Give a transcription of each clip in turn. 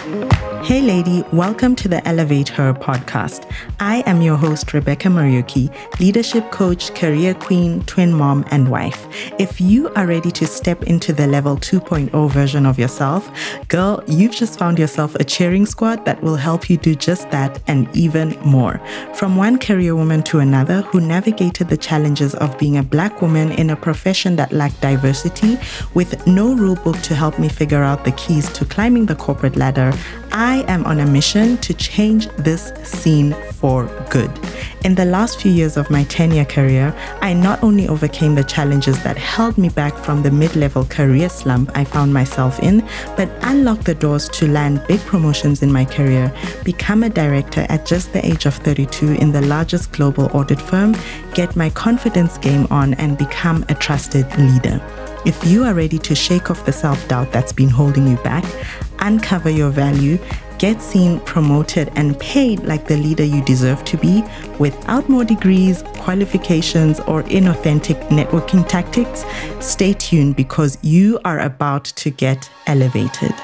Hey, lady, welcome to the Elevate Her podcast. I am your host, Rebecca Muriuki, leadership coach, career queen, twin mom, and wife. If you are ready to step into the level 2.0 version of yourself, girl, you've just found yourself a cheering squad that will help you do just that and even more. From one career woman to another who navigated the challenges of being a black woman in a profession that lacked diversity with no rule book to help me figure out the keys to climbing the corporate ladder, I am on a mission to change this scene for good. In the last few years of my 10 year career, I not only overcame the challenges that held me back from the mid level career slump I found myself in, but unlocked the doors to land big promotions in my career, become a director at just the age of 32 in the largest global audit firm, get my confidence game on, and become a trusted leader. If you are ready to shake off the self doubt that's been holding you back, uncover your value, get seen, promoted, and paid like the leader you deserve to be without more degrees, qualifications, or inauthentic networking tactics, stay tuned because you are about to get elevated.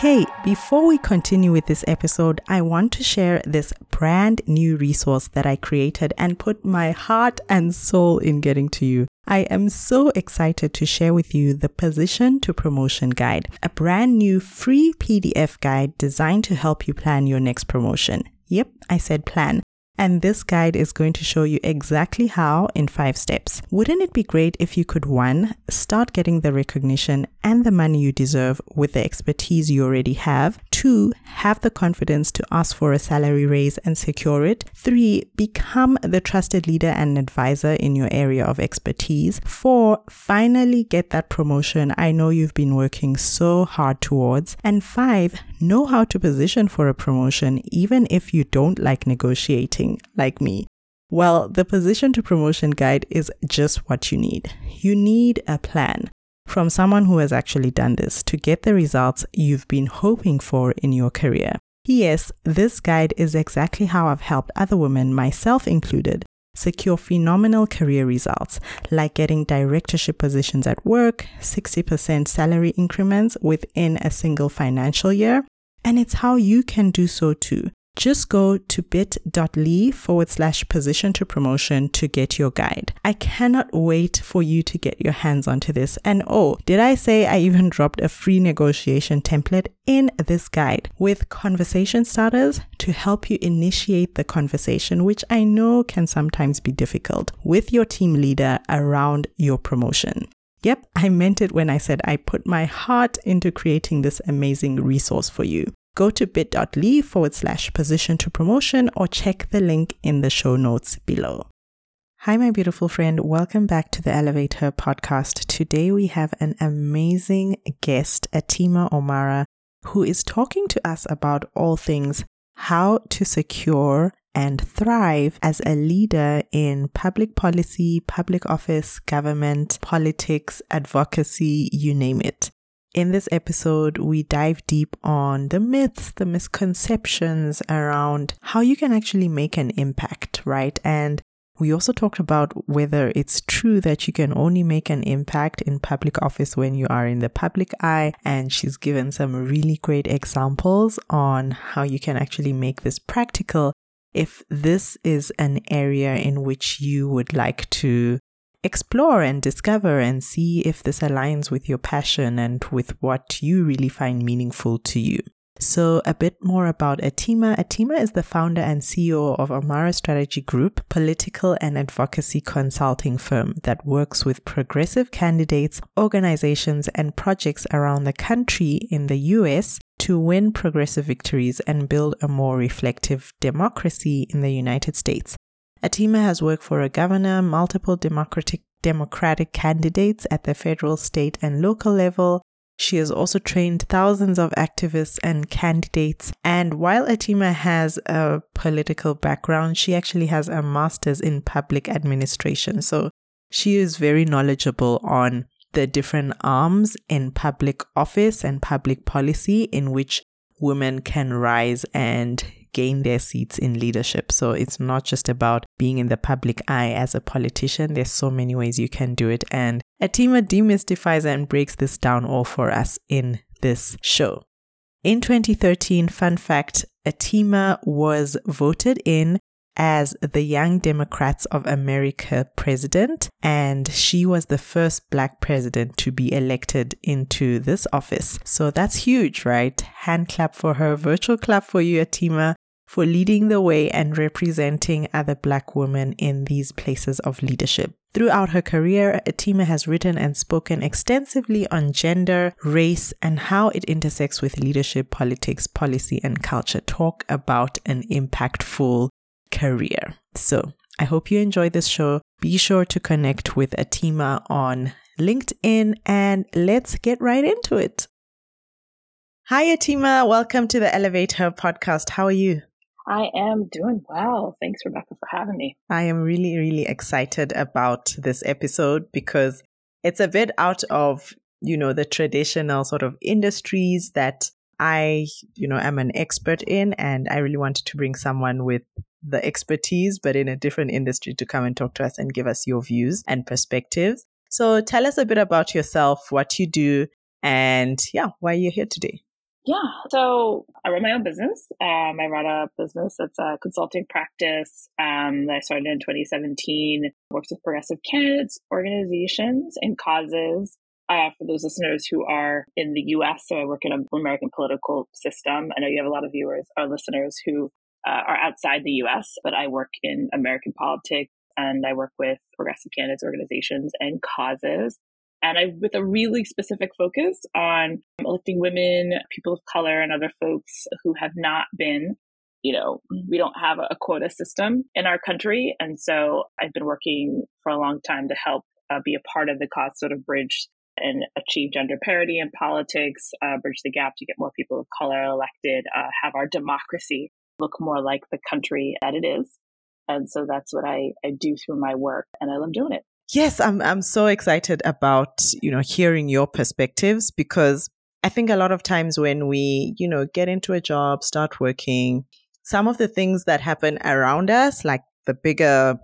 Hey, before we continue with this episode, I want to share this brand new resource that I created and put my heart and soul in getting to you. I am so excited to share with you the Position to Promotion Guide, a brand new free PDF guide designed to help you plan your next promotion. Yep, I said plan and this guide is going to show you exactly how in five steps. Wouldn't it be great if you could one, start getting the recognition and the money you deserve with the expertise you already have? Two, have the confidence to ask for a salary raise and secure it. Three, become the trusted leader and advisor in your area of expertise. Four, finally get that promotion I know you've been working so hard towards. And five, know how to position for a promotion even if you don't like negotiating like me. Well, the position to promotion guide is just what you need. You need a plan from someone who has actually done this to get the results you've been hoping for in your career. Yes, this guide is exactly how I've helped other women, myself included, secure phenomenal career results, like getting directorship positions at work, 60% salary increments within a single financial year. And it's how you can do so too just go to bit.ly forward slash position to promotion to get your guide. I cannot wait for you to get your hands onto this. And oh, did I say I even dropped a free negotiation template in this guide with conversation starters to help you initiate the conversation, which I know can sometimes be difficult with your team leader around your promotion. Yep, I meant it when I said I put my heart into creating this amazing resource for you go to bit.ly forward slash position to promotion or check the link in the show notes below. Hi, my beautiful friend. Welcome back to the Elevate Her podcast. Today we have an amazing guest, Atima Omara, who is talking to us about all things how to secure and thrive as a leader in public policy, public office, government, politics, advocacy, you name it. In this episode, we dive deep on the myths, the misconceptions around how you can actually make an impact, right? And we also talked about whether it's true that you can only make an impact in public office when you are in the public eye. And she's given some really great examples on how you can actually make this practical if this is an area in which you would like to explore and discover and see if this aligns with your passion and with what you really find meaningful to you. So, a bit more about Atima. Atima is the founder and CEO of Omara Strategy Group, political and advocacy consulting firm that works with progressive candidates, organizations, and projects around the country in the US to win progressive victories and build a more reflective democracy in the United States. Atima has worked for a governor, multiple democratic democratic candidates at the federal, state, and local level. She has also trained thousands of activists and candidates. And while Atima has a political background, she actually has a master's in public administration. So she is very knowledgeable on the different arms in public office and public policy in which women can rise and gain their seats in leadership. So it's not just about being in the public eye as a politician. There's so many ways you can do it. And Atima demystifies and breaks this down all for us in this show. In 2013, fun fact, Atima was voted in as the Young Democrats of America president, and she was the first black president to be elected into this office. So that's huge, right? Hand clap for her, virtual clap for you, Atima, for leading the way and representing other black women in these places of leadership. Throughout her career, Atima has written and spoken extensively on gender, race, and how it intersects with leadership, politics, policy, and culture. Talk about an impactful career. So I hope you enjoy this show. Be sure to connect with Atima on LinkedIn and let's get right into it. Hi, Atima. Welcome to the Elevate Her podcast. How are you? I am doing well. Thanks, Rebecca, for having me. I am really, really excited about this episode because it's a bit out of, you know, the traditional sort of industries that I, you know, am an expert in. And I really wanted to bring someone with the expertise, but in a different industry to come and talk to us and give us your views and perspectives. So tell us a bit about yourself, what you do, and yeah, why you're here today. Yeah, so I run my own business. Um, I run a business that's a consulting practice um, that I started in 2017. Works with progressive candidates, organizations, and causes. Uh, for those listeners who are in the U.S., so I work in an American political system. I know you have a lot of viewers or listeners who uh, are outside the US, but I work in American politics and I work with progressive candidates organizations and causes. And I, with a really specific focus on electing women, people of color, and other folks who have not been, you know, we don't have a quota system in our country. And so I've been working for a long time to help uh, be a part of the cause sort of bridge and achieve gender parity in politics, uh, bridge the gap to get more people of color elected, uh, have our democracy look more like the country that it is. And so that's what I, I do through my work and I love doing it. Yes, I'm I'm so excited about, you know, hearing your perspectives because I think a lot of times when we, you know, get into a job, start working, some of the things that happen around us, like the bigger,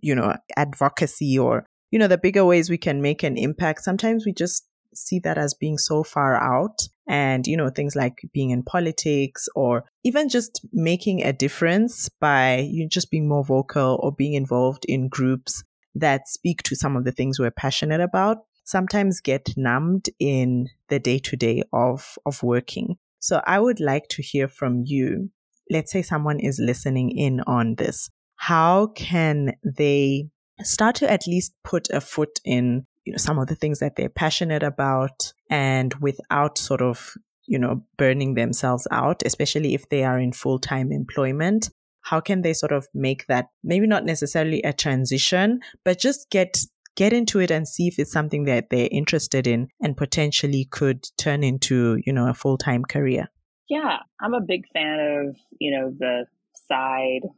you know, advocacy or, you know, the bigger ways we can make an impact, sometimes we just see that as being so far out. And, you know, things like being in politics or even just making a difference by you just being more vocal or being involved in groups that speak to some of the things we're passionate about sometimes get numbed in the day to day of, of working. So I would like to hear from you. Let's say someone is listening in on this. How can they start to at least put a foot in you know, some of the things that they're passionate about and without sort of, you know, burning themselves out, especially if they are in full time employment. How can they sort of make that maybe not necessarily a transition, but just get get into it and see if it's something that they're interested in and potentially could turn into, you know, a full time career? Yeah, I'm a big fan of, you know, the side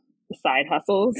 side hustles.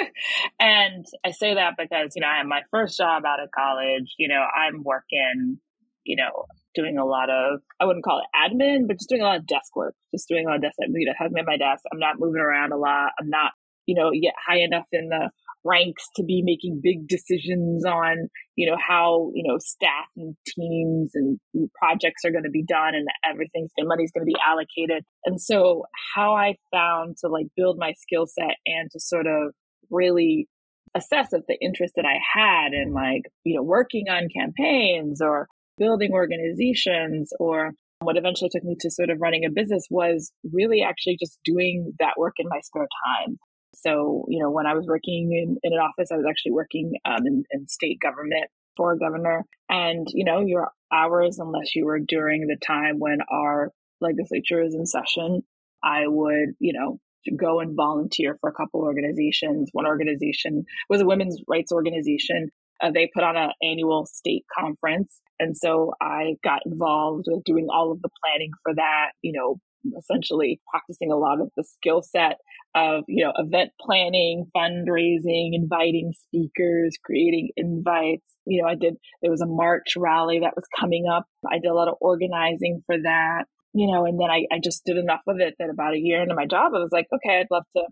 and I say that because, you know, I have my first job out of college, you know, I'm working, you know, doing a lot of, I wouldn't call it admin, but just doing a lot of desk work, just doing a lot of desk, you know, having at my desk. I'm not moving around a lot. I'm not, you know, yet high enough in the ranks to be making big decisions on, you know, how, you know, staff and teams and projects are going to be done and everything's and money's going to be allocated. And so how I found to like build my skill set and to sort of really assess if the interest that I had in like, you know, working on campaigns or building organizations or what eventually took me to sort of running a business was really actually just doing that work in my spare time. So, you know, when I was working in, in an office, I was actually working um, in, in state government for a governor. And, you know, your hours, unless you were during the time when our legislature is in session, I would, you know, go and volunteer for a couple organizations. One organization was a women's rights organization. Uh, they put on an annual state conference. And so I got involved with doing all of the planning for that, you know, essentially practicing a lot of the skill set of you know event planning fundraising inviting speakers creating invites you know i did there was a march rally that was coming up i did a lot of organizing for that you know and then I, I just did enough of it that about a year into my job i was like okay i'd love to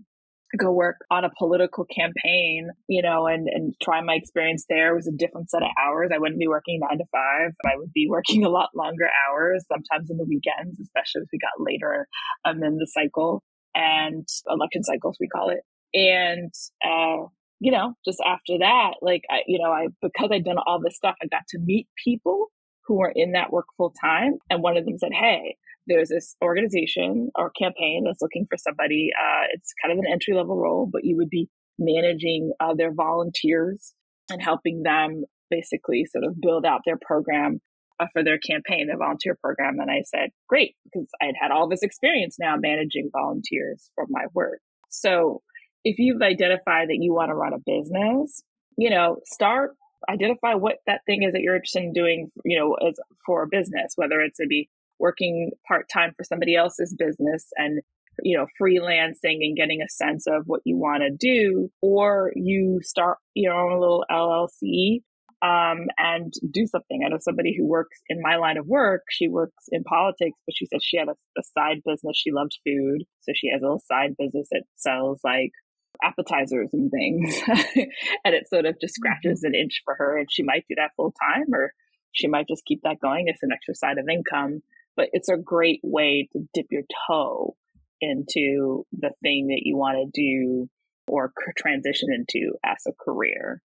go work on a political campaign, you know, and, and try my experience there. It was a different set of hours. I wouldn't be working nine to five. I would be working a lot longer hours, sometimes in the weekends, especially as we got later um, in the cycle and election cycles, we call it. And, uh, you know, just after that, like, I, you know, I, because I'd done all this stuff, I got to meet people who were in that work full time. And one of them said, Hey, there's this organization or campaign that's looking for somebody. Uh, it's kind of an entry level role, but you would be managing uh, their volunteers and helping them basically sort of build out their program uh, for their campaign, their volunteer program. And I said, great, because I had had all this experience now managing volunteers from my work. So if you've identified that you want to run a business, you know, start identify what that thing is that you're interested in doing, you know, as for a business, whether it's to be working part time for somebody else's business and you know freelancing and getting a sense of what you want to do or you start your own little llc um, and do something. I know somebody who works in my line of work she works in politics but she said she had a, a side business. She loves food so she has a little side business that sells like appetizers and things and it sort of just mm-hmm. scratches an inch for her and she might do that full time or she might just keep that going. As an extra side of income but it's a great way to dip your toe into the thing that you want to do or transition into as a career.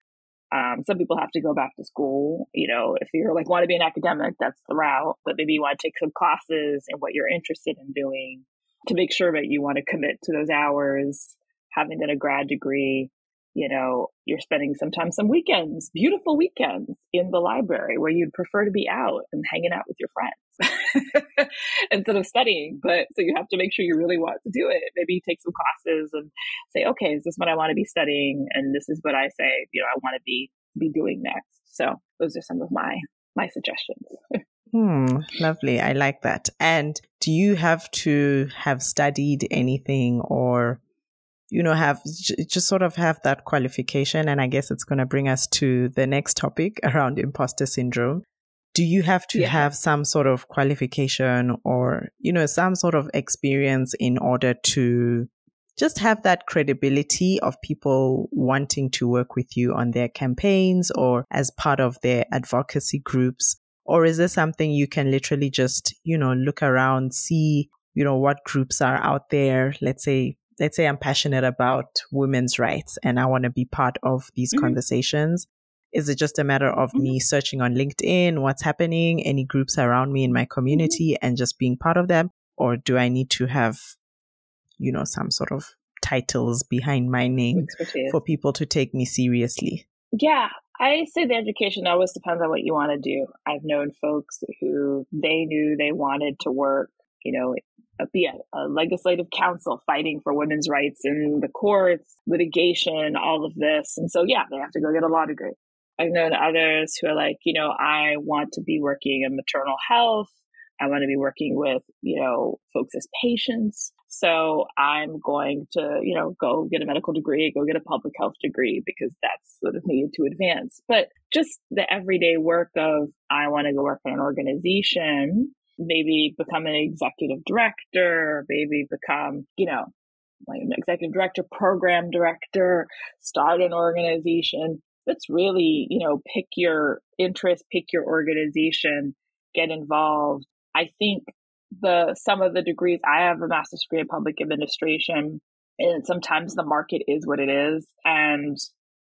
Um, some people have to go back to school. You know, if you're like want to be an academic, that's the route. But maybe you want to take some classes in what you're interested in doing to make sure that you want to commit to those hours. Having done a grad degree, you know, you're spending sometimes some weekends, beautiful weekends in the library where you'd prefer to be out and hanging out with your friends instead of studying. But so you have to make sure you really want to do it. Maybe take some classes and say, okay, is this what I want to be studying? And this is what I say, you know, I want to be, be doing next. So those are some of my, my suggestions. Hmm, lovely. I like that. And do you have to have studied anything or you know, have just sort of have that qualification. And I guess it's going to bring us to the next topic around imposter syndrome. Do you have to yeah. have some sort of qualification or, you know, some sort of experience in order to just have that credibility of people wanting to work with you on their campaigns or as part of their advocacy groups? Or is this something you can literally just, you know, look around, see, you know, what groups are out there? Let's say let's say I'm passionate about women's rights and I want to be part of these mm-hmm. conversations. Is it just a matter of mm-hmm. me searching on LinkedIn, what's happening, any groups around me in my community mm-hmm. and just being part of them? Or do I need to have, you know, some sort of titles behind my name for people to take me seriously? Yeah, I say the education always depends on what you want to do. I've known folks who they knew they wanted to work, you know, Uh, be a, a, legislative counsel fighting for women's rights in the courts, litigation, all of this. And so, yeah, they have to go get a law degree. I've known others who are like, you know, I want to be working in maternal health. I want to be working with, you know, folks as patients. So I'm going to, you know, go get a medical degree, go get a public health degree because that's sort of needed to advance. But just the everyday work of I want to go work for an organization maybe become an executive director, maybe become, you know, like an executive director, program director, start an organization. That's really, you know, pick your interest, pick your organization, get involved. I think the some of the degrees I have a master's degree in public administration, and sometimes the market is what it is, and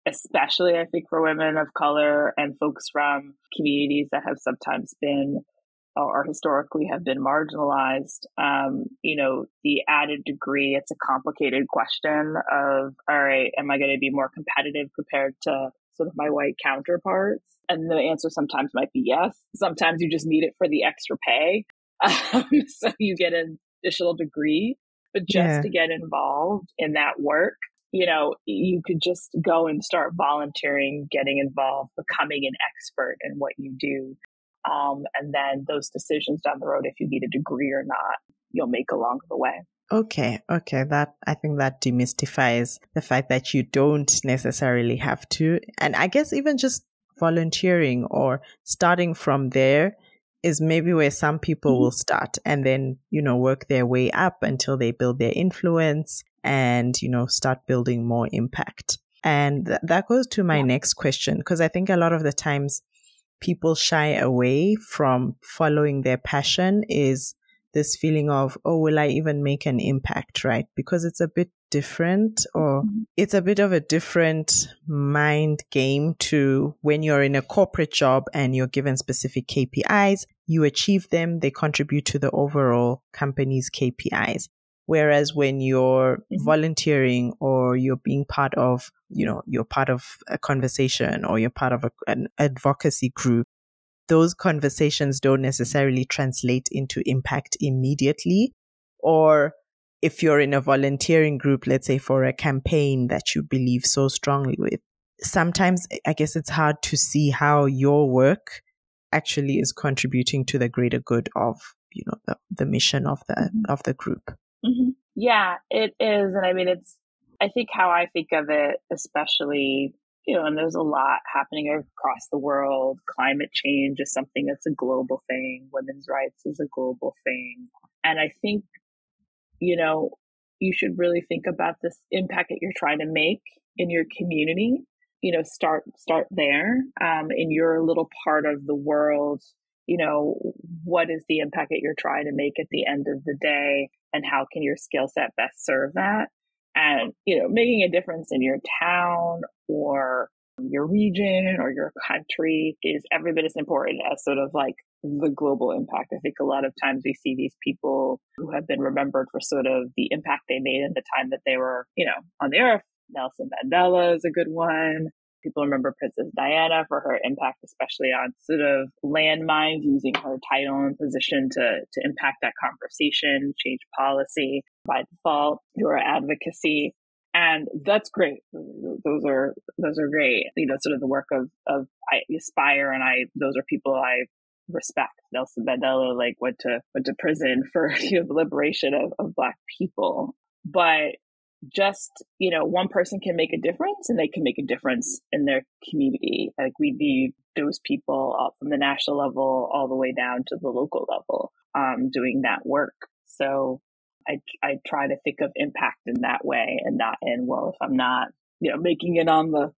especially I think for women of color and folks from communities that have sometimes been or historically have been marginalized, um, you know, the added degree, it's a complicated question of, all right, am I going to be more competitive compared to sort of my white counterparts? And the answer sometimes might be yes. Sometimes you just need it for the extra pay. Um, so you get an additional degree, but just yeah. to get involved in that work, you know, you could just go and start volunteering, getting involved, becoming an expert in what you do. Um, and then those decisions down the road, if you need a degree or not, you'll make along the way. Okay, okay. That I think that demystifies the fact that you don't necessarily have to. And I guess even just volunteering or starting from there is maybe where some people mm-hmm. will start and then, you know, work their way up until they build their influence and, you know, start building more impact. And th- that goes to my yeah. next question, because I think a lot of the times people shy away from following their passion is this feeling of, oh, will I even make an impact, right? Because it's a bit different or mm-hmm. it's a bit of a different mind game to when you're in a corporate job and you're given specific KPIs, you achieve them, they contribute to the overall company's KPIs. Whereas when you're mm-hmm. volunteering or you're being part of, you know, you're part of a conversation or you're part of a, an advocacy group, those conversations don't necessarily translate into impact immediately. Or if you're in a volunteering group, let's say for a campaign that you believe so strongly with, sometimes I guess it's hard to see how your work actually is contributing to the greater good of, you know, the, the mission of the, mm-hmm. of the group. Mm-hmm. Yeah, it is. And I mean, it's, I think how I think of it, especially, you know, and there's a lot happening across the world. Climate change is something that's a global thing. Women's rights is a global thing. And I think, you know, you should really think about this impact that you're trying to make in your community. You know, start, start there, um, in your little part of the world you know, what is the impact that you're trying to make at the end of the day and how can your skill set best serve that? And, you know, making a difference in your town or your region or your country is every bit as important as sort of like the global impact. I think a lot of times we see these people who have been remembered for sort of the impact they made in the time that they were, you know, on the earth. Nelson Mandela is a good one. People remember Princess Diana for her impact, especially on sort of landmines, using her title and position to, to impact that conversation, change policy by default her advocacy. And that's great. Those are, those are great. You know, sort of the work of, of I aspire and I, those are people I respect. Nelson Mandela like went to, went to prison for, you know, the liberation of, of black people. But just you know one person can make a difference and they can make a difference in their community. Like we need those people from the national level all the way down to the local level um, doing that work. So I, I try to think of impact in that way and not in well if i'm not you know making it on the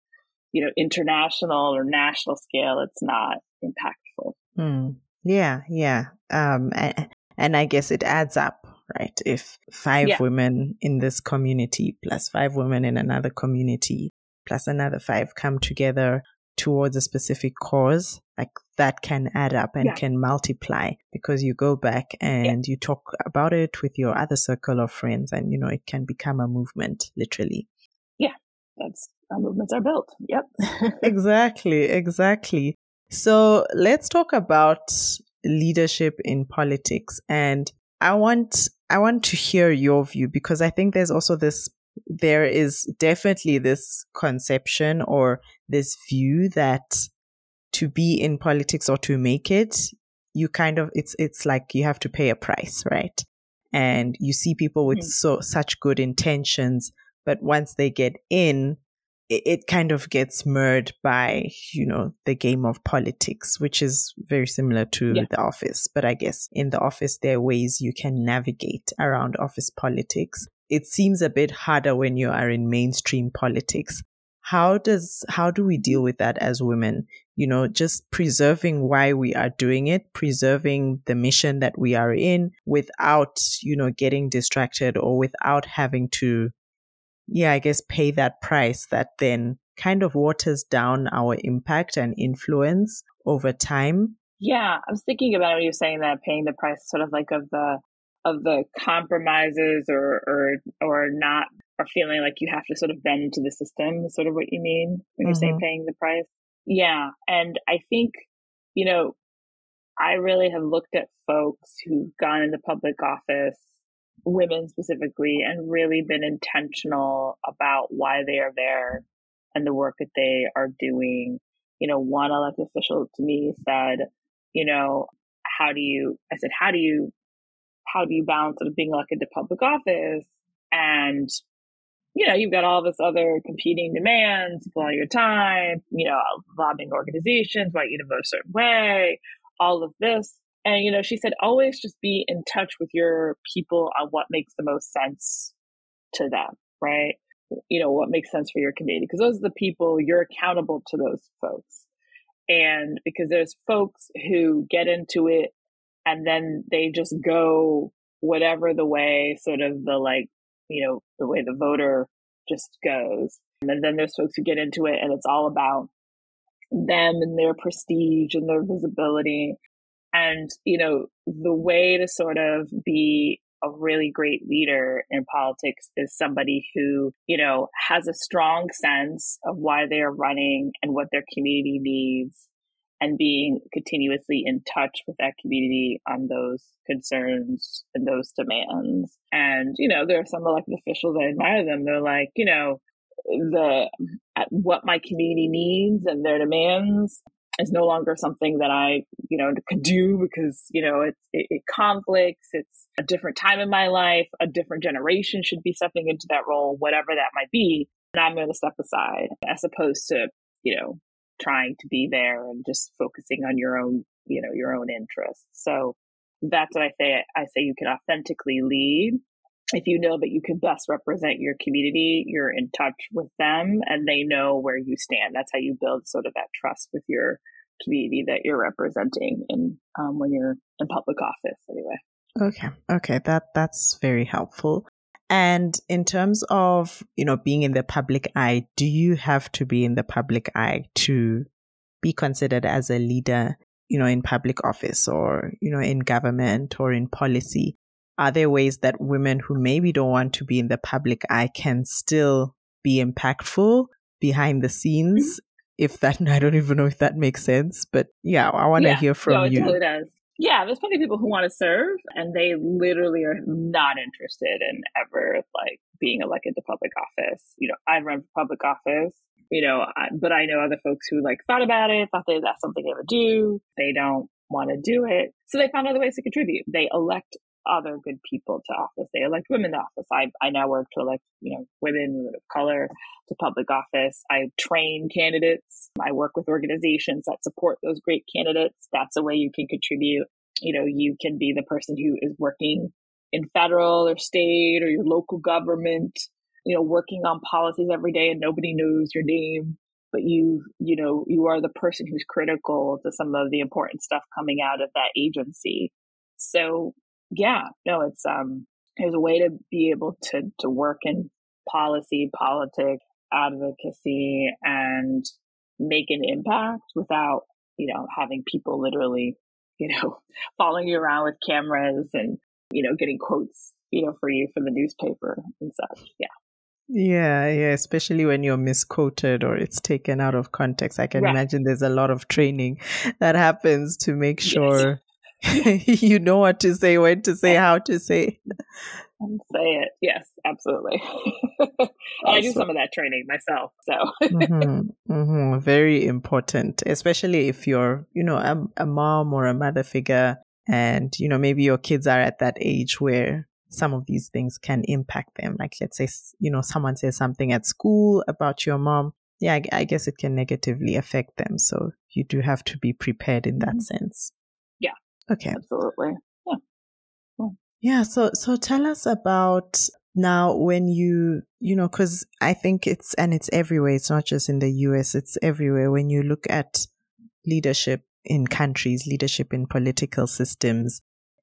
you know international or national scale it's not impactful. Mm. yeah yeah. Um and, and i guess it adds up right? If five yeah. women in this community plus five women in another community plus another five come together towards a specific cause, like that can add up and yeah. can multiply because you go back and yeah. you talk about it with your other circle of friends and, you know, it can become a movement, literally. Yeah, that's how movements are built. Yep. exactly, exactly. So let's talk about leadership in politics. And I want I want to hear your view because I think there's also this, there is definitely this conception or this view that to be in politics or to make it, you kind of, it's, it's like you have to pay a price, right? And you see people with mm-hmm. so, such good intentions, but once they get in, it, it kind of gets merged by, you know, the game of politics, which is very similar to yeah. the office. But I guess in the office, there are ways you can navigate around office politics. It seems a bit harder when you are in mainstream politics. How does, how do we deal with that as women? You know, just preserving why we are doing it, preserving the mission that we are in without, you know, getting distracted or without having to yeah, I guess pay that price that then kind of waters down our impact and influence over time. Yeah, I was thinking about when you were saying that paying the price sort of like of the of the compromises or or or not or feeling like you have to sort of bend to the system is sort of what you mean when you're mm-hmm. saying paying the price. Yeah. And I think, you know, I really have looked at folks who've gone into public office women specifically and really been intentional about why they are there and the work that they are doing. You know, one elected official to me said, you know, how do you, I said, how do you, how do you balance sort of being elected to public office and, you know, you've got all this other competing demands, all your time, you know, lobbying organizations want you to vote a certain way, all of this. And, you know, she said, always just be in touch with your people on what makes the most sense to them. right? You know, what makes sense for your community? Because those are the people you're accountable to those folks. And because there's folks who get into it and then they just go whatever the way sort of the like, you know, the way the voter just goes. And then there's folks who get into it and it's all about them and their prestige and their visibility. And, you know, the way to sort of be a really great leader in politics is somebody who, you know, has a strong sense of why they are running and what their community needs and being continuously in touch with that community on those concerns and those demands. And, you know, there are some elected officials, I admire them. They're like, you know, the what my community needs and their demands is no longer something that I, you know, can do because, you know, it, it, it, conflicts. It's a different time in my life. A different generation should be stepping into that role, whatever that might be. And I'm going to step aside as opposed to, you know, trying to be there and just focusing on your own, you know, your own interests. So that's what I say. I say you can authentically lead if you know that you can best represent your community, you're in touch with them and they know where you stand. That's how you build sort of that trust with your community that you're representing in um, when you're in public office anyway. Okay. Okay. That that's very helpful. And in terms of, you know, being in the public eye, do you have to be in the public eye to be considered as a leader, you know, in public office or, you know, in government or in policy? Are there ways that women who maybe don't want to be in the public eye can still be impactful behind the scenes? Mm-hmm. If that, I don't even know if that makes sense, but yeah, I want to yeah, hear from no, it you. Totally does. Yeah, there's plenty of people who want to serve and they literally are not interested in ever like being elected to public office. You know, I've run for public office, you know, but I know other folks who like thought about it, thought that that's something they would do. They don't want to do it. So they found other ways to contribute. They elect other good people to office. They elect women to office. I, I now work to elect, you know, women, women of color to public office. I train candidates. I work with organizations that support those great candidates. That's a way you can contribute. You know, you can be the person who is working in federal or state or your local government, you know, working on policies every day and nobody knows your name but you you know you are the person who's critical to some of the important stuff coming out of that agency so yeah, no, it's um, there's a way to be able to to work in policy, politics, advocacy, and make an impact without you know having people literally you know following you around with cameras and you know getting quotes you know for you for the newspaper and such. Yeah. Yeah, yeah, especially when you're misquoted or it's taken out of context. I can right. imagine there's a lot of training that happens to make sure. you know what to say, when to say, how to say. And say it. Yes, absolutely. awesome. I do some of that training myself. So mm-hmm, mm-hmm. very important, especially if you're, you know, a, a mom or a mother figure, and you know maybe your kids are at that age where some of these things can impact them. Like let's say, you know, someone says something at school about your mom. Yeah, I, I guess it can negatively affect them. So you do have to be prepared in that mm-hmm. sense. Okay. Absolutely. Yeah. Cool. Yeah. So, so tell us about now when you, you know, cause I think it's, and it's everywhere. It's not just in the US. It's everywhere. When you look at leadership in countries, leadership in political systems,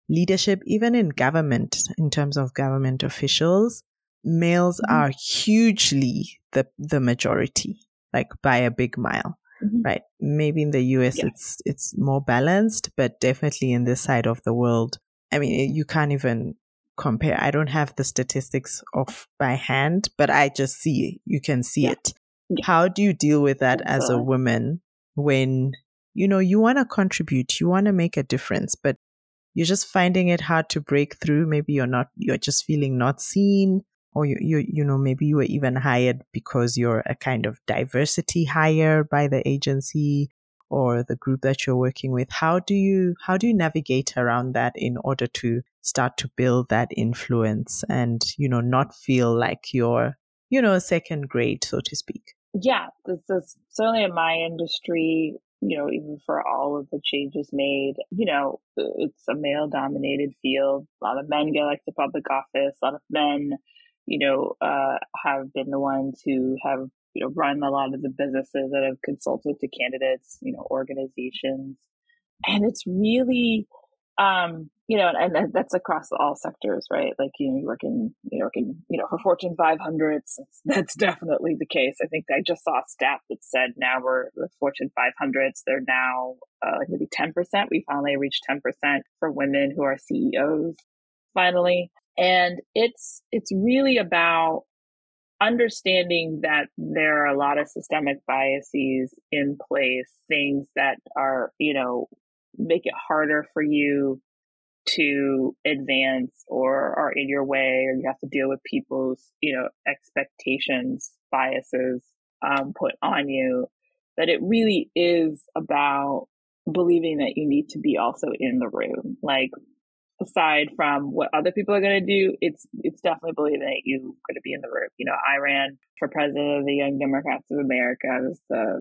leadership even in government, in terms of government officials, males mm-hmm. are hugely the, the majority, like by a big mile. Mm-hmm. Right. Maybe in the US yeah. it's it's more balanced, but definitely in this side of the world, I mean, you can't even compare. I don't have the statistics off by hand, but I just see you can see yeah. it. Yeah. How do you deal with that as a woman when you know you want to contribute, you want to make a difference, but you're just finding it hard to break through. Maybe you're not, you're just feeling not seen or you, you, you know, maybe you were even hired because you're a kind of diversity hire by the agency or the group that you're working with. How do you, how do you navigate around that in order to start to build that influence and, you know, not feel like you're, you know, second grade, so to speak? Yeah, this is certainly in my industry, you know, even for all of the changes made, you know, it's a male dominated field. A lot of men get elected to public office, a lot of men you know, uh, have been the ones who have, you know, run a lot of the businesses that have consulted to candidates, you know, organizations. And it's really, um, you know, and, and, that's across all sectors, right? Like, you know, you work in, you work in, you know, for Fortune 500s, that's definitely the case. I think I just saw a stat that said now we're with Fortune 500s, they're now uh, like maybe 10%. We finally reached 10% for women who are CEOs finally. And it's, it's really about understanding that there are a lot of systemic biases in place, things that are, you know, make it harder for you to advance or are in your way or you have to deal with people's you know expectations biases um, put on you. That it really is about believing that you need to be also in the room. Like aside from what other people are going to do it's it's definitely believing that you're going to be in the room you know i ran for president of the young democrats of america it was the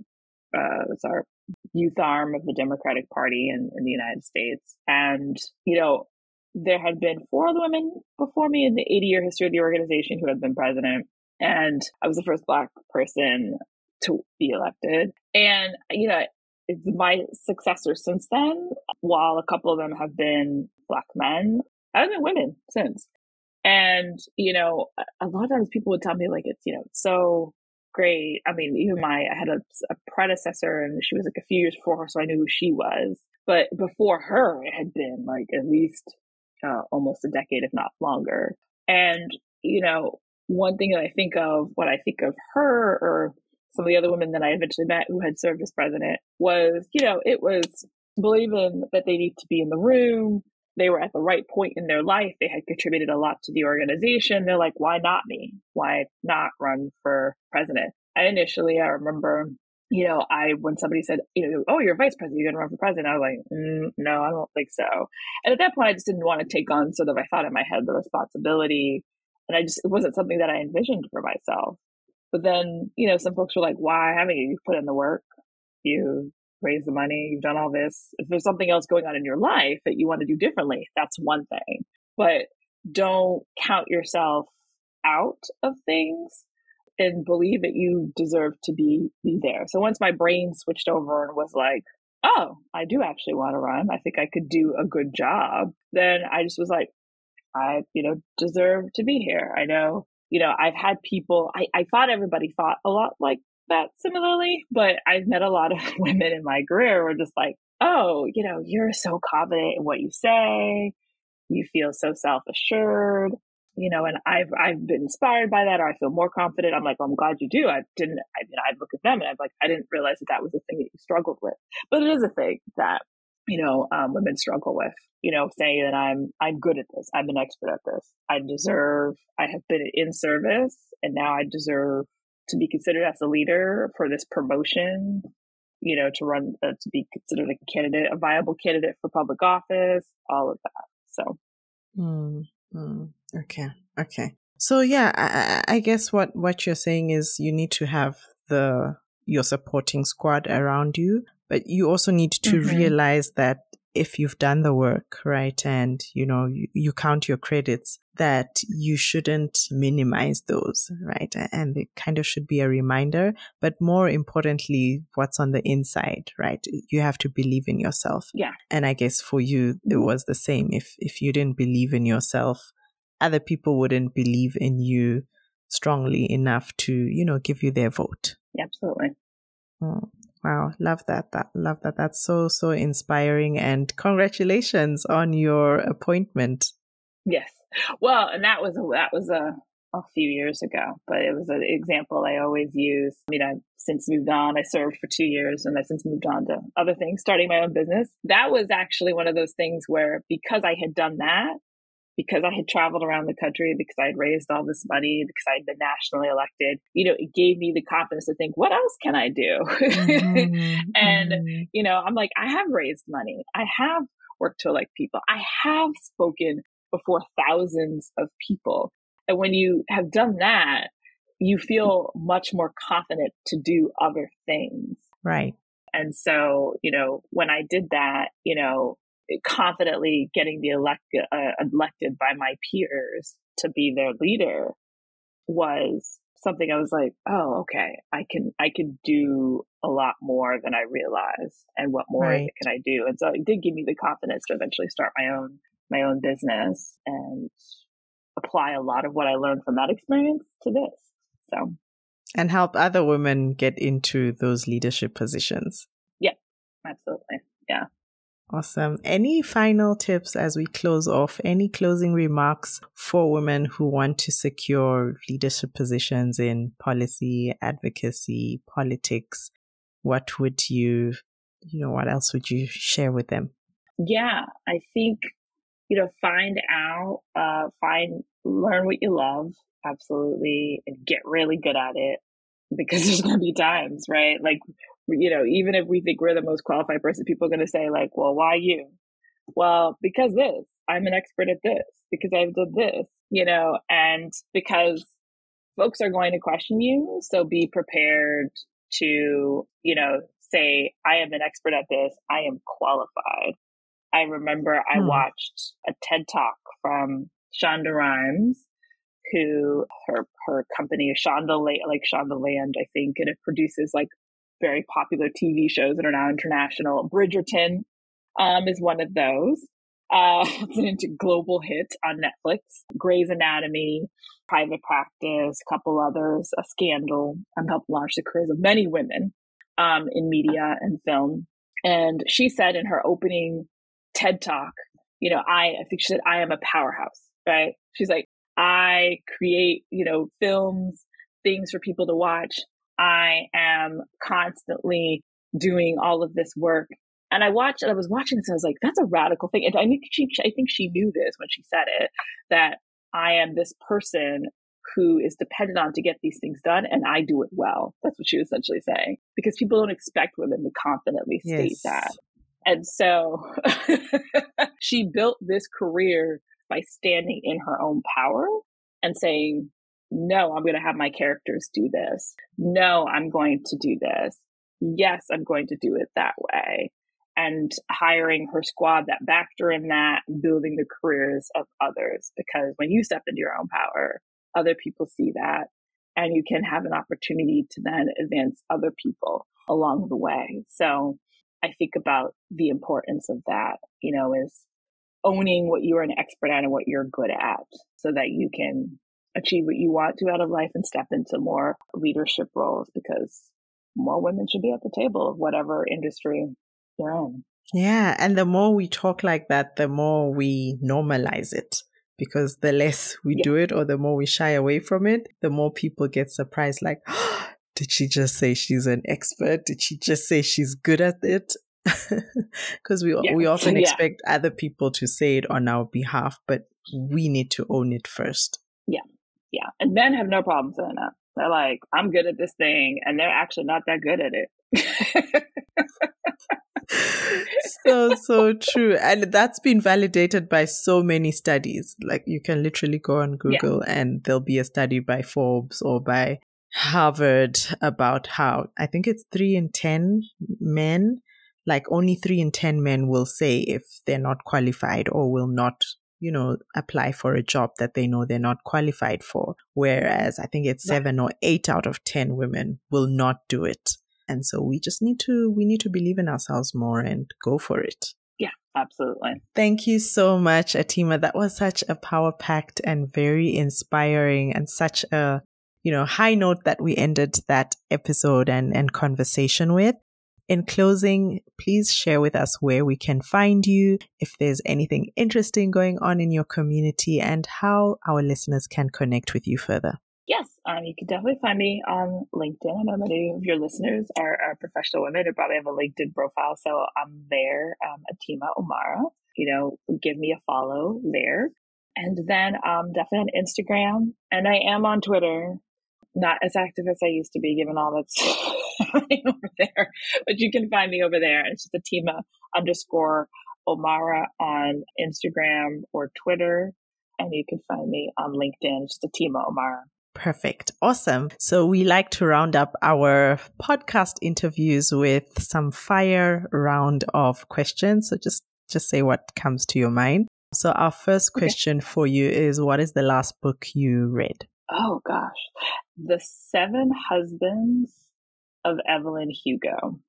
uh, it's our youth arm of the Democratic Party in, in the United States. And, you know, there had been four other women before me in the 80 year history of the organization who had been president. And I was the first Black person to be elected. And, you know, it's my successors since then, while a couple of them have been Black men, I've been women since. And, you know, a lot of times people would tell me, like, it's, you know, so great. I mean, even my, I had a, a, predecessor and she was like a few years before her, so I knew who she was. But before her, it had been like at least uh, almost a decade, if not longer. And, you know, one thing that I think of when I think of her or some of the other women that I eventually met who had served as president was, you know, it was believing that they need to be in the room, they were at the right point in their life. They had contributed a lot to the organization. They're like, why not me? Why not run for president? I initially, I remember, you know, I, when somebody said, you know, oh, you're vice president, you're going to run for president. I was like, mm, no, I don't think so. And at that point, I just didn't want to take on sort of, I thought in my head, the responsibility. And I just, it wasn't something that I envisioned for myself. But then, you know, some folks were like, why haven't you? put in the work. You raised the money, you've done all this. If there's something else going on in your life that you want to do differently, that's one thing. But don't count yourself out of things and believe that you deserve to be, be there. So once my brain switched over and was like, oh, I do actually want to run. I think I could do a good job. Then I just was like, I, you know, deserve to be here. I know, you know, I've had people, I, I thought everybody thought a lot like that similarly, but I've met a lot of women in my career who are just like, oh, you know, you're so confident in what you say. You feel so self assured, you know, and I've, I've been inspired by that or I feel more confident. I'm like, well, I'm glad you do. I didn't, I mean, I'd look at them and I'm like, I didn't realize that that was a thing that you struggled with, but it is a thing that, you know, um, women struggle with, you know, saying that I'm, I'm good at this. I'm an expert at this. I deserve, I have been in service and now I deserve to be considered as a leader for this promotion, you know, to run, uh, to be considered a candidate, a viable candidate for public office, all of that. So. Mm, mm, okay. Okay. So yeah, I, I guess what, what you're saying is you need to have the, your supporting squad around you, but you also need to mm-hmm. realize that if you've done the work, right, and you know, you, you, count your credits, that you shouldn't minimize those, right? And it kind of should be a reminder, but more importantly, what's on the inside, right? You have to believe in yourself. Yeah. And I guess for you, it was the same. If, if you didn't believe in yourself, other people wouldn't believe in you strongly enough to, you know, give you their vote. Absolutely. Mm. Wow, love that. That love that. That's so so inspiring and congratulations on your appointment. Yes. Well, and that was that was a a few years ago, but it was an example I always use. I mean, I've since moved on. I served for two years and I've since moved on to other things, starting my own business. That was actually one of those things where because I had done that, because I had traveled around the country, because I had raised all this money, because I had been nationally elected, you know, it gave me the confidence to think, what else can I do? Mm-hmm. and, mm-hmm. you know, I'm like, I have raised money. I have worked to elect people. I have spoken before thousands of people. And when you have done that, you feel much more confident to do other things. Right. And so, you know, when I did that, you know, confidently getting the elect, uh, elected by my peers to be their leader, was something I was like, oh, okay, I can I can do a lot more than I realized, and what more right. can I do? And so it did give me the confidence to eventually start my own my own business and apply a lot of what I learned from that experience to this. So, and help other women get into those leadership positions. Yeah, absolutely. Yeah. Awesome. Any final tips as we close off? Any closing remarks for women who want to secure leadership positions in policy, advocacy, politics? What would you, you know, what else would you share with them? Yeah, I think, you know, find out, uh, find, learn what you love. Absolutely. And get really good at it because there's going to be times, right? Like you know, even if we think we're the most qualified person, people are going to say like, well, why you? Well, because this, I'm an expert at this, because I've did this, you know, and because folks are going to question you. So be prepared to, you know, say, I am an expert at this. I am qualified. I remember I hmm. watched a TED talk from Shonda Rhimes, who her her company is Shonda like Shondaland, I think, and it produces like very popular TV shows that are now international. Bridgerton um, is one of those. Uh, it's a global hit on Netflix. Grey's Anatomy, Private Practice, a couple others, A Scandal, and helped launch the careers of many women um, in media and film. And she said in her opening TED talk, you know, I, I think she said, I am a powerhouse, right? She's like, I create, you know, films, things for people to watch. I am constantly doing all of this work. And I watched, and I was watching this, and I was like, that's a radical thing. And I think she, I think she knew this when she said it, that I am this person who is dependent on to get these things done, and I do it well. That's what she was essentially saying, because people don't expect women to confidently state yes. that. And so she built this career by standing in her own power and saying, no, I'm going to have my characters do this. No, I'm going to do this. Yes, I'm going to do it that way. And hiring her squad that backed her in that, building the careers of others. Because when you step into your own power, other people see that and you can have an opportunity to then advance other people along the way. So I think about the importance of that, you know, is owning what you're an expert at and what you're good at so that you can achieve what you want to out of life and step into more leadership roles because more women should be at the table of whatever industry you're in. Yeah. And the more we talk like that, the more we normalize it because the less we yeah. do it or the more we shy away from it, the more people get surprised like, oh, did she just say she's an expert? Did she just say she's good at it? Because we yeah. we often yeah. expect other people to say it on our behalf, but we need to own it first. Yeah, yeah. And men have no problem saying that. They're like, I'm good at this thing. And they're actually not that good at it. so, so true. And that's been validated by so many studies. Like you can literally go on Google yeah. and there'll be a study by Forbes or by Harvard about how I think it's three in 10 men, like only three in 10 men will say if they're not qualified or will not you know, apply for a job that they know they're not qualified for. Whereas I think it's seven or eight out of 10 women will not do it. And so we just need to, we need to believe in ourselves more and go for it. Yeah, absolutely. Thank you so much, Atima. That was such a power packed and very inspiring and such a, you know, high note that we ended that episode and, and conversation with. In closing, please share with us where we can find you, if there's anything interesting going on in your community, and how our listeners can connect with you further. Yes, um, you can definitely find me on LinkedIn. I know many of your listeners are, are professional women and probably have a LinkedIn profile, so I'm there, um, Atima Omara. You know, give me a follow there. And then um, definitely on Instagram, and I am on Twitter not as active as I used to be, given all that's over there. But you can find me over there. It's just Atima underscore Omara on Instagram or Twitter. And you can find me on LinkedIn. It's just Atima Omara. Perfect. Awesome. So we like to round up our podcast interviews with some fire round of questions. So just just say what comes to your mind. So our first question okay. for you is what is the last book you read? Oh gosh, the Seven Husbands of Evelyn Hugo.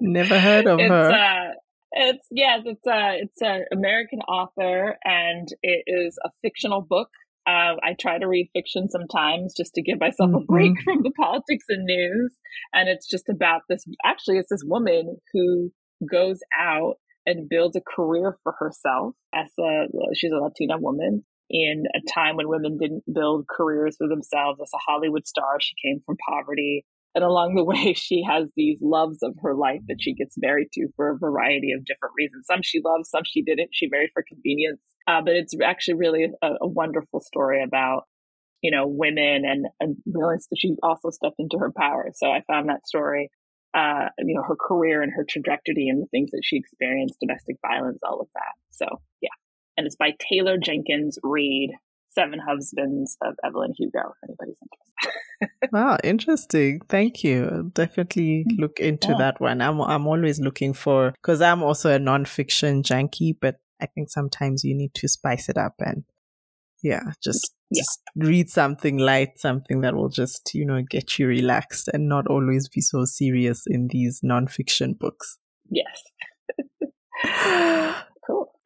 Never heard of it's, her. Uh, it's yes, it's a it's an American author, and it is a fictional book. Uh, I try to read fiction sometimes just to give myself mm-hmm. a break from the politics and news. And it's just about this. Actually, it's this woman who goes out and builds a career for herself as a she's a Latina woman in a time when women didn't build careers for themselves as a Hollywood star. She came from poverty and along the way, she has these loves of her life that she gets married to for a variety of different reasons. Some she loves, some she didn't. She married for convenience. Uh, but it's actually really a, a, wonderful story about, you know, women and, and realized that she also stepped into her power. So I found that story, uh, you know, her career and her trajectory and the things that she experienced, domestic violence, all of that. So yeah. And it's by Taylor Jenkins Reid. Seven Husbands of Evelyn Hugo, if anybody's interested. wow, interesting. Thank you. definitely mm, look into yeah. that one. I'm I'm always looking for because I'm also a nonfiction junkie, but I think sometimes you need to spice it up and yeah, just yeah. just read something light, something that will just, you know, get you relaxed and not always be so serious in these nonfiction books. Yes.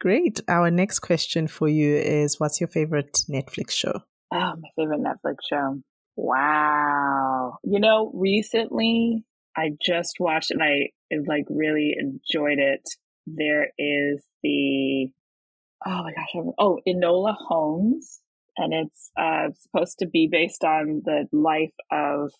Great. Our next question for you is what's your favorite Netflix show? Oh, my favorite Netflix show. Wow. You know, recently I just watched and I like really enjoyed it. There is the oh my gosh, oh, Enola Holmes. And it's uh, supposed to be based on the life of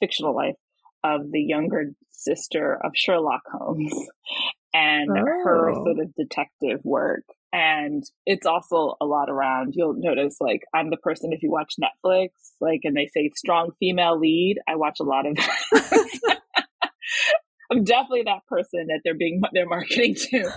fictional life of the younger sister of Sherlock Holmes and oh. her sort of detective work. And it's also a lot around. You'll notice, like, I'm the person, if you watch Netflix, like, and they say strong female lead, I watch a lot of I'm definitely that person that they're being, they're marketing to.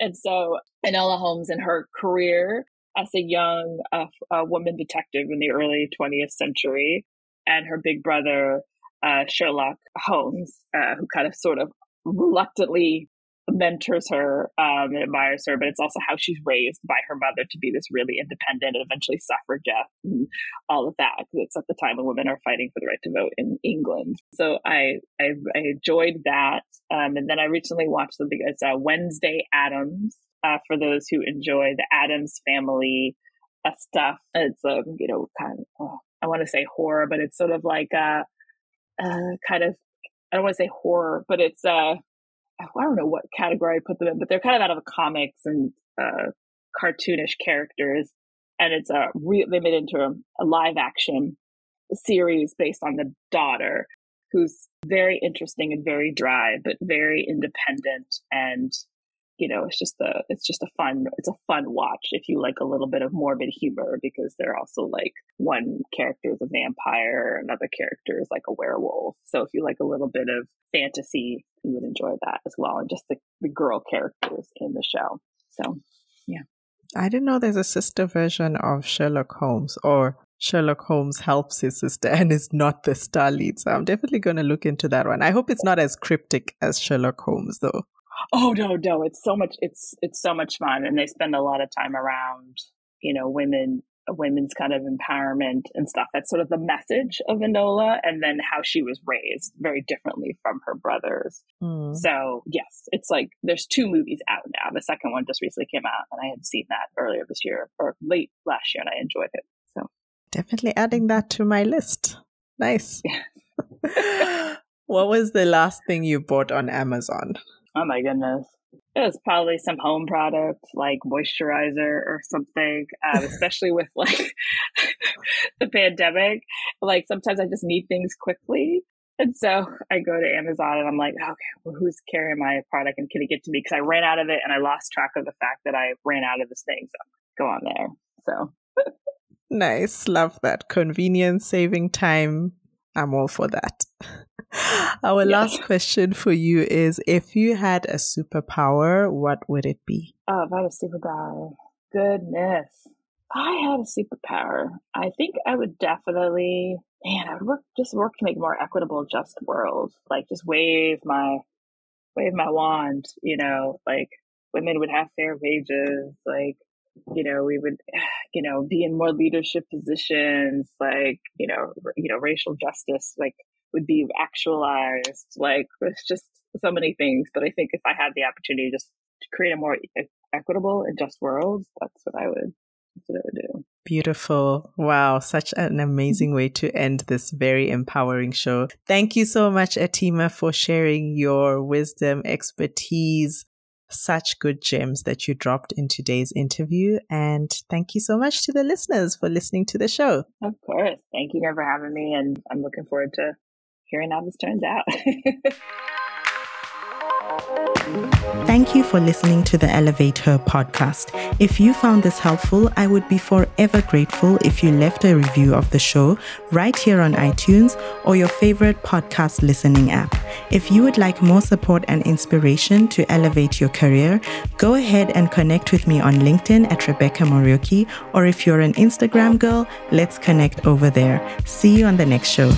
And so Enola Holmes and her career as a young uh, uh, woman detective in the early 20th century and her big brother, uh, Sherlock Holmes, uh, who kind of sort of reluctantly mentors her um, and admires her, but it's also how she's raised by her mother to be this really independent and eventually suffragette and all of that. It's at the time when women are fighting for the right to vote in England. So I I, I enjoyed that, um, and then I recently watched something. It's uh, Wednesday Addams. uh, for those who enjoy the Addams family uh, stuff. It's a um, you know kind of oh, I want to say horror, but it's sort of like a, a kind of I don't want to say horror, but it's uh I don't know what category I put them in, but they're kind of out of the comics and uh, cartoonish characters, and it's a re- they made into a, a live action series based on the daughter, who's very interesting and very dry, but very independent and you know, it's just a it's just a fun it's a fun watch if you like a little bit of morbid humor because they're also like one character is a vampire, another character is like a werewolf. So if you like a little bit of fantasy, you would enjoy that as well, and just the, the girl characters in the show. So yeah. I didn't know there's a sister version of Sherlock Holmes or Sherlock Holmes helps his sister and is not the star lead. So I'm definitely going to look into that one. I hope it's not as cryptic as Sherlock Holmes, though. Oh no, no, it's so much. It's it's so much fun, and they spend a lot of time around you know women, women's kind of empowerment and stuff. That's sort of the message of Enola, and then how she was raised very differently from her brothers. Mm. So yes, it's like there's two movies out now. The second one just recently came out, and I had seen that earlier this year or late last year, and I enjoyed it. So definitely adding that to my list. Nice. What was the last thing you bought on Amazon? Oh my goodness. It was probably some home product like moisturizer or something, um, especially with like the pandemic. Like sometimes I just need things quickly. And so I go to Amazon and I'm like, okay, well, who's carrying my product and can it get to me? Because I ran out of it and I lost track of the fact that I ran out of this thing. So go on there. So nice. Love that. Convenience, saving time. I'm all for that. Our yeah. last question for you is if you had a superpower, what would it be? Oh, if I had a superpower. Goodness. I had a superpower, I think I would definitely man, I would work just work to make a more equitable, just world. Like just wave my wave my wand, you know, like women would have fair wages, like, you know, we would you know, be in more leadership positions, like, you know, you know, racial justice, like would be actualized. Like it's just so many things. But I think if I had the opportunity just to create a more equitable and just world, that's what I would, that's what I would do. Beautiful. Wow. Such an amazing way to end this very empowering show. Thank you so much, Atima, for sharing your wisdom, expertise, such good gems that you dropped in today's interview. And thank you so much to the listeners for listening to the show. Of course. Thank you for having me. And I'm looking forward to hearing how this turns out. Thank you for listening to the Elevate Her podcast. If you found this helpful, I would be forever grateful if you left a review of the show right here on iTunes or your favorite podcast listening app. If you would like more support and inspiration to elevate your career, go ahead and connect with me on LinkedIn at Rebecca Muriuki, or if you're an Instagram girl, let's connect over there. See you on the next show.